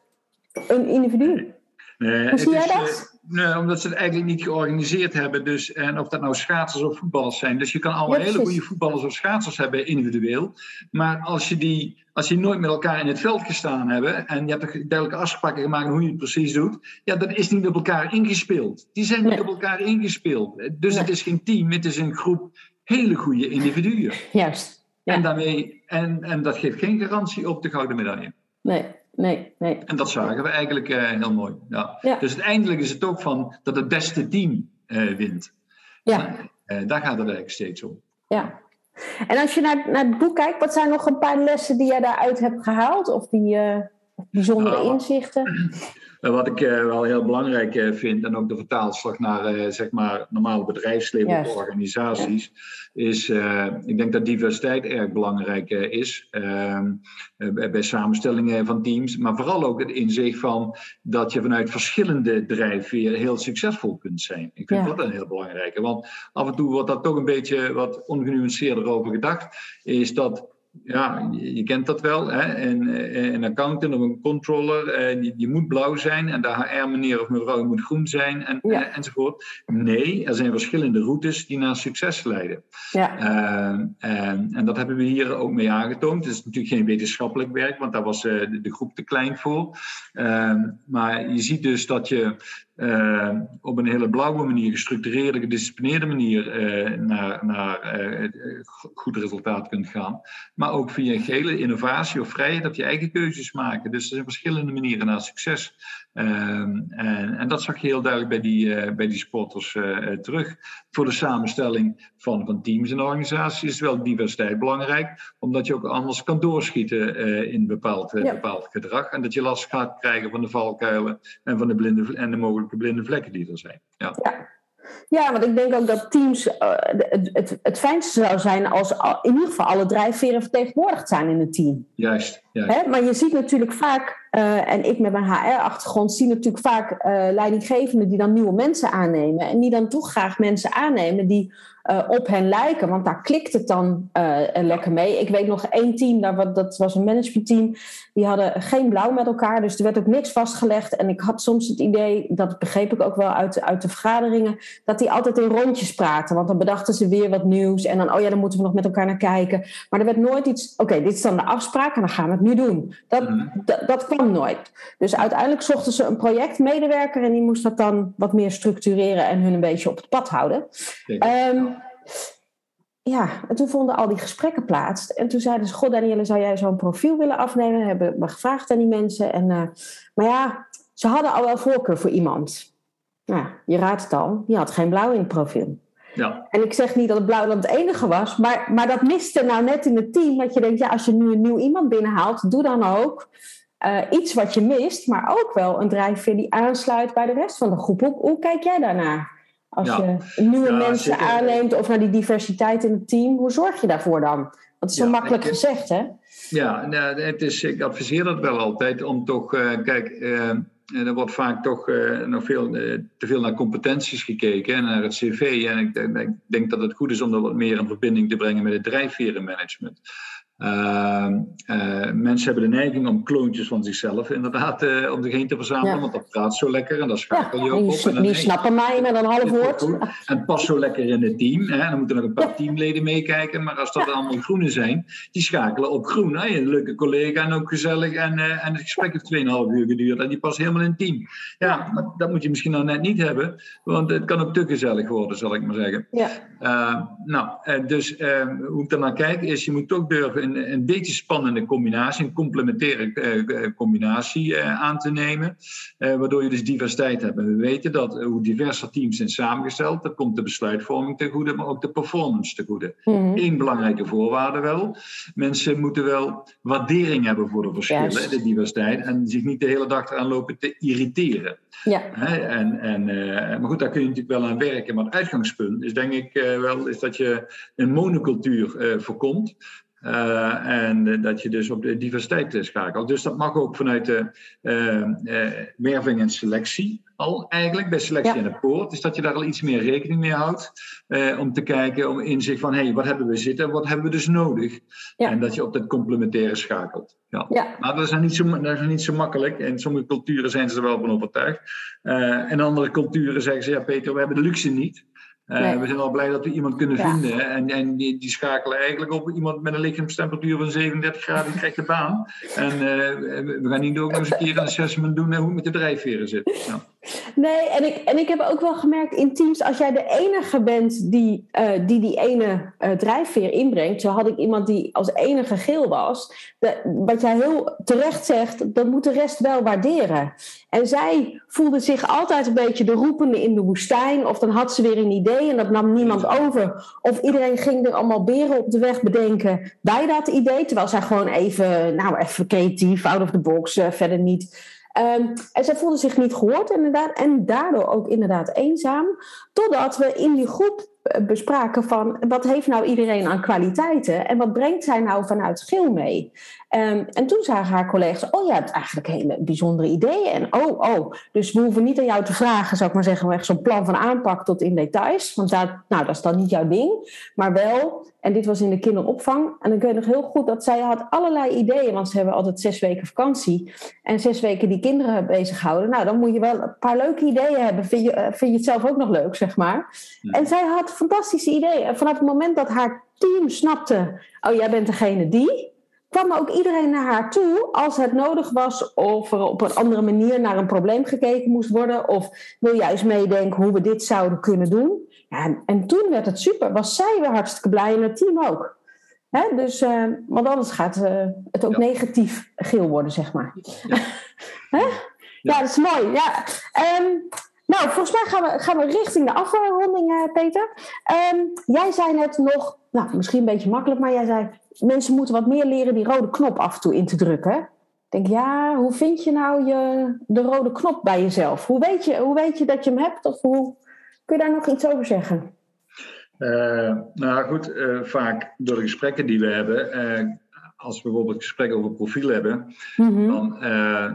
een individu. Nee, Hoe zie jij dat? Nee, omdat ze het eigenlijk niet georganiseerd hebben. Dus, en of dat nou schaatsers of voetballers zijn. Dus je kan allemaal hele goede voetballers of schaatsers hebben individueel. Maar als je die, als die nooit met elkaar in het veld gestaan hebben. En je hebt er duidelijke afspraken gemaakt hoe je het precies doet. Ja, dat is niet op elkaar ingespeeld. Die zijn niet op elkaar ingespeeld. Dus het is geen team, het is een groep hele goede individuen. Juist. En, daarmee, en, en dat geeft geen garantie op de gouden medaille. Nee, nee, nee. En dat zagen we eigenlijk uh, heel mooi. Ja. Dus uiteindelijk is het ook van dat het beste team uh, wint. Ja. Uh, daar gaat het eigenlijk steeds om. Ja. En als je naar, naar het boek kijkt, wat zijn nog een paar lessen die jij daaruit hebt gehaald? Of die bijzondere nou, inzichten? Wat ik wel heel belangrijk vind, en ook de vertaalslag naar zeg maar normale bedrijfsleven of organisaties, is, ik denk dat diversiteit erg belangrijk is uh, bij samenstellingen van teams, maar vooral ook het inzicht van dat je vanuit verschillende drijfveren heel succesvol kunt zijn. Ik vind dat een heel belangrijke, want af en toe wordt dat toch een beetje wat ongenuanceerder over gedacht, is dat ja, je, kent dat wel. Hè? Een, een accountant of een controller, eh, die, die, moet blauw zijn en de HR-meneer of mevrouw moet groen zijn en, eh, enzovoort. Nee, er zijn verschillende routes die naar succes leiden. Ja. Uh, en, en, dat hebben we hier ook mee aangetoond. Het is natuurlijk geen wetenschappelijk werk, want daar was uh, de, de, groep te klein voor. Ehm, maar je ziet dus dat je uh, op een hele blauwe manier, gestructureerde, gedisciplineerde manier uh, naar, naar uh, goed resultaat kunt gaan. Maar ook via gele innovatie of vrijheid dat je eigen keuzes maken. Dus er zijn verschillende manieren naar succes. Ehm, en, en, dat zag je heel duidelijk bij die, uh, bij die sporters uh, terug. Voor de samenstelling van, van teams en organisaties is wel diversiteit belangrijk, omdat je ook anders kan doorschieten uh, in bepaald, bepaald gedrag. En dat je last gaat krijgen van de valkuilen en van de, blinde, en de mogelijke blinde vlekken die er zijn. Ja. ja. Ja, want ik denk ook dat teams het, het, het fijnste zou zijn als in ieder geval alle drijfveren vertegenwoordigd zijn in het team. Juist. juist. maar je ziet natuurlijk vaak uh, en ik met mijn HR-achtergrond zie natuurlijk vaak uh, leidinggevenden die dan nieuwe mensen aannemen. En die dan toch graag mensen aannemen die uh, op hen lijken. Want daar klikt het dan lekker mee. Ik weet nog één team, dat was een managementteam. Die hadden geen blauw met elkaar. Dus er werd ook niks vastgelegd. En ik had soms het idee, dat begreep ik ook wel uit, uit de vergaderingen. Dat die altijd in rondjes praten. Want dan bedachten ze weer wat nieuws. En dan, oh ja, dan moeten we nog met elkaar naar kijken. Maar er werd nooit iets, oké, dit is dan de afspraak en dan gaan we het nu doen. Dat, mm. dat, dat kwam nooit. Dus uiteindelijk zochten ze een projectmedewerker en die moest dat dan wat meer structureren en hun een beetje op het pad houden. Um, ja, en toen vonden al die gesprekken plaats. En toen zeiden ze: God, Danielle, zou jij zo'n profiel willen afnemen? Hebben we gevraagd aan die mensen. En, uh, maar ja, ze hadden al wel voorkeur voor iemand. Nou, je raadt het al, die had geen blauw in het profiel. Ja. En ik zeg niet dat het blauw dan het enige was, maar, maar dat miste nou net in het team. Dat je denkt, ja, als je nu een nieuw iemand binnenhaalt, doe dan ook uh, iets wat je mist, maar ook wel een drijfveer die aansluit bij de rest van de groep. Hoe, hoe kijk jij daarnaar? Als je nieuwe mensen aanneemt of naar die diversiteit in het team, hoe zorg je daarvoor dan? Dat is zo makkelijk gezegd, hè? Ja, nou, het is, ik adviseer dat wel altijd om toch, uh, kijk, uh, er wordt vaak toch uh, nog veel, te veel naar competenties gekeken en naar het cv. En ik, ik, denk dat het goed is om er wat meer in verbinding te brengen met het drijfverenmanagement. Uh, uh, mensen hebben de neiging om kloontjes van zichzelf inderdaad uh, om zich heen te verzamelen, want dat praat zo lekker en dat schakel je ja, ook op. En die snappen mij met een half woord. En past zo lekker in het team. Hè? Dan moeten er nog een paar teamleden meekijken, maar als dat ja. allemaal groene zijn, die schakelen op groen. Hè? Een leuke collega en ook gezellig. En, eh, en het gesprek heeft 2,5 uur geduurd en die past helemaal in het team. Ja, maar dat moet je misschien nou net niet hebben, want het kan ook te gezellig worden, zal ik maar zeggen. Ja. nou, dus hoe ik naar kijk is, je moet toch durven een, een beetje spannende combinatie, een complementaire combinatie aan te nemen, waardoor je dus diversiteit hebt. En we weten dat hoe diverser teams zijn samengesteld, dat komt de besluitvorming ten goede, maar ook de performance ten goede. Mm Eén belangrijke voorwaarde wel, mensen moeten wel waardering hebben voor de verschillen, de diversiteit, en zich niet de hele dag eraan lopen te irriteren. Ja. En, en, maar goed, daar kun je natuurlijk wel aan werken, maar het uitgangspunt is denk ik wel is dat je een monocultuur voorkomt. Uh, en dat je dus op de diversiteit schakelt. Dus dat mag ook vanuit de uh, werving en selectie al eigenlijk, bij selectie en de poort. Dus dat je daar al iets meer rekening mee houdt. om te kijken, om inzicht van, hé, hey, wat hebben we zitten en wat hebben we dus nodig? En dat je op dat complementaire schakelt. Ja. ja. Maar dat is, niet zo, dat is niet zo makkelijk. In sommige culturen zijn ze er wel van overtuigd. in andere culturen zeggen ze, ja Peter, we hebben de luxe niet. Uh, We zijn al blij dat we iemand kunnen vinden. En, en die, die, schakelen eigenlijk op iemand met een lichaamstemperatuur van 37 graden, die krijgt de baan. En uh, we gaan niet ook nog eens een keer een assessment doen hoe het met de drijfveren zit. Ja. Nee, en ik, en ik heb ook wel gemerkt in teams, als jij de enige bent die uh, die, die ene uh, drijfveer inbrengt, zo had ik iemand die als enige geel was, wat jij heel terecht zegt, dat moet de rest wel waarderen. En zij voelde zich altijd een beetje de roepende in de woestijn, of dan had ze weer een idee en dat nam niemand over. Of iedereen ging er allemaal beren op de weg bedenken bij dat idee, terwijl zij gewoon even, nou even creatief, out of the box, uh, verder niet Um, en zij voelde zich niet gehoord inderdaad, en daardoor ook inderdaad eenzaam. Totdat we in die groep bespraken van wat heeft nou iedereen aan kwaliteiten en wat brengt zij nou vanuit Geel mee. Um, en toen zagen haar collega's, oh ja, het eigenlijk hele bijzondere ideeën. En oh, oh, dus we hoeven niet aan jou te vragen, zou ik maar zeggen, echt zo'n plan van aanpak tot in details. Want dat, nou, dat is dan niet jouw ding. Maar wel, en dit was in de kinderopvang. En ik weet nog heel goed dat zij had allerlei ideeën, want ze hebben altijd zes weken vakantie. En zes weken die kinderen bezighouden. Nou, dan moet je wel een paar leuke ideeën hebben. Vind je, eh, vind je het zelf ook nog leuk, zeg maar. En zij had fantastische ideeën. En vanaf het moment dat haar team snapte, oh, jij bent degene die kwam ook iedereen naar haar toe als het nodig was of er op een andere manier naar een probleem gekeken moest worden of wil juist meedenken hoe we dit zouden kunnen doen. Ja, en, en, toen werd het super, was zij weer hartstikke blij en het team ook. Hè? Dus, uh, want anders gaat uh, het ook negatief geel worden, zeg maar. Ja, ja dat is mooi. Ja. Um, nou, volgens mij gaan we, gaan we richting de afronding, uh, Peter. Um, jij zei net nog, nou, misschien een beetje makkelijk, maar jij zei mensen moeten wat meer leren die rode knop af en toe in te drukken. Ik denk, ja, hoe vind je nou je, de rode knop bij jezelf? Hoe weet, je, hoe weet je dat je hem hebt? Of hoe, kun je daar nog iets over zeggen? Uh, nou goed, uh, vaak door de gesprekken die we hebben, als we bijvoorbeeld een gesprek over profiel hebben, mm-hmm. dan,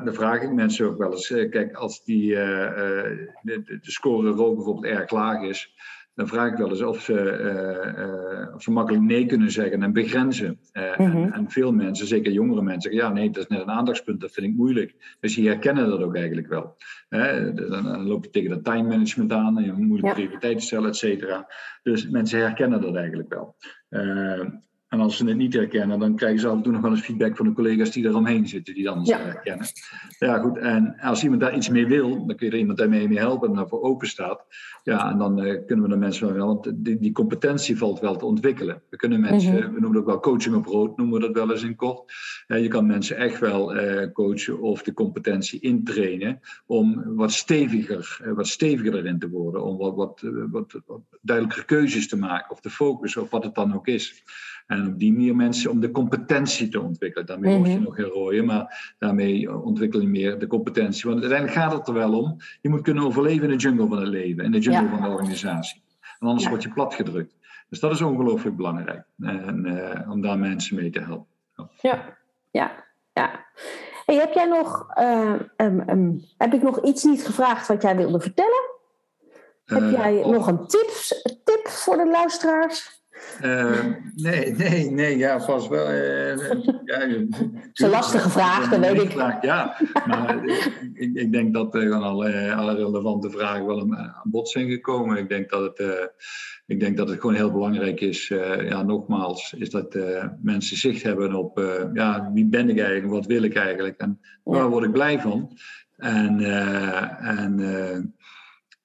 dan, vraag ik mensen ook wel eens, kijk, als die, de, de, score bijvoorbeeld erg laag is, dan vraag ik wel eens of ze, of ze makkelijk nee kunnen zeggen en begrenzen. En, mhm. en, veel mensen, zeker jongere mensen, zeggen ja, nee, dat is net een aandachtspunt, dat vind ik moeilijk. Dus die herkennen dat ook eigenlijk wel. Dan, dan, loop je tegen dat time management aan, en je moet moeilijk prioriteiten stellen, et cetera. Dus mensen herkennen dat eigenlijk wel. En als ze het niet herkennen, dan krijgen ze af en toe nog wel eens feedback van de collega's die eromheen zitten, die dan ja. herkennen. Ja, goed. En als iemand daar iets mee wil, dan kun je er iemand daarmee mee helpen en daarvoor open staat. Ja, en dan uh, kunnen we de mensen wel, want die, die, competentie valt wel te ontwikkelen. We kunnen mensen, mhm. we noemen het ook wel coaching op rood, noemen we dat wel eens in kort. Uh, je kan mensen echt wel uh, coachen of de competentie intrainen om wat steviger, wat steviger erin te worden. Om wat, wat, wat, wat duidelijker keuzes te maken of te focussen op wat het dan ook is. En op die manier mensen om de competentie te ontwikkelen. Daarmee mm word je nog geen rooien, maar daarmee ontwikkel je meer de competentie. Want uiteindelijk gaat het er wel om. Je moet kunnen overleven in de jungle van het leven, in de jungle van de organisatie. En anders word je platgedrukt. Dus dat is ongelooflijk belangrijk. En, uh, om daar mensen mee te helpen. Ja, ja, ja. Hey, heb jij nog, uh, um, um, heb ik nog iets niet gevraagd wat jij wilde vertellen? Heb jij oh. nog een tips, tip voor de luisteraars? Uh, nee, nee, nee, ja, vast wel. Uh, ja, het is een lastige vraag, dat weet ik. Vraag, ja, maar ik, ik, denk dat er alle, alle relevante vragen wel aan bod zijn gekomen. Ik denk dat het, ik denk dat het gewoon heel belangrijk is, ja, nogmaals, is dat mensen zicht hebben op ja, wie ben ik eigenlijk, wat wil ik eigenlijk en waar word ik blij van. En, en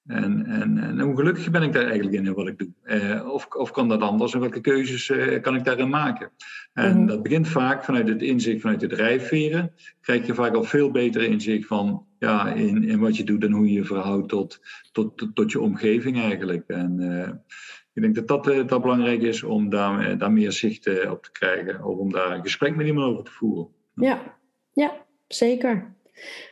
En, en, en hoe gelukkig ben ik daar eigenlijk in, in wat ik doe? Uh, of, of kan dat anders en welke keuzes uh, kan ik daarin maken? En mm dat begint vaak vanuit het inzicht vanuit de drijfveren. Krijg je vaak al veel beter inzicht van ja, in, in wat je doet en hoe je je verhoudt tot, tot, tot, tot je omgeving eigenlijk. En uh, ik denk dat dat, dat belangrijk is om daar, daar meer zicht op te krijgen. Of om daar een gesprek met iemand over te voeren. Ja, ja zeker.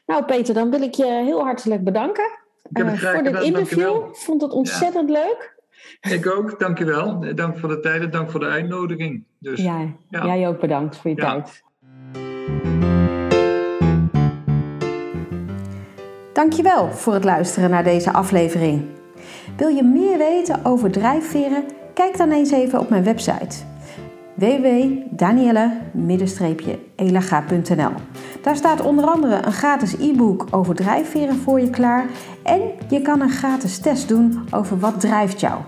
Nou Peter, dan wil ik je heel hartelijk bedanken. Uh, voor dit interview. Ik vond het ontzettend leuk. Ik ook, dankjewel. Dank voor de tijd en dank voor de uitnodiging. Dus, ja, ja. jij ook bedankt voor je tijd. Dankjewel voor het luisteren naar deze aflevering. Wil je meer weten over drijfveren? Kijk dan eens even op mijn website www.danielle-elaga.nl. Daar staat onder andere een gratis e-book over drijfveren voor je klaar en je kan een gratis test doen over wat drijft jou.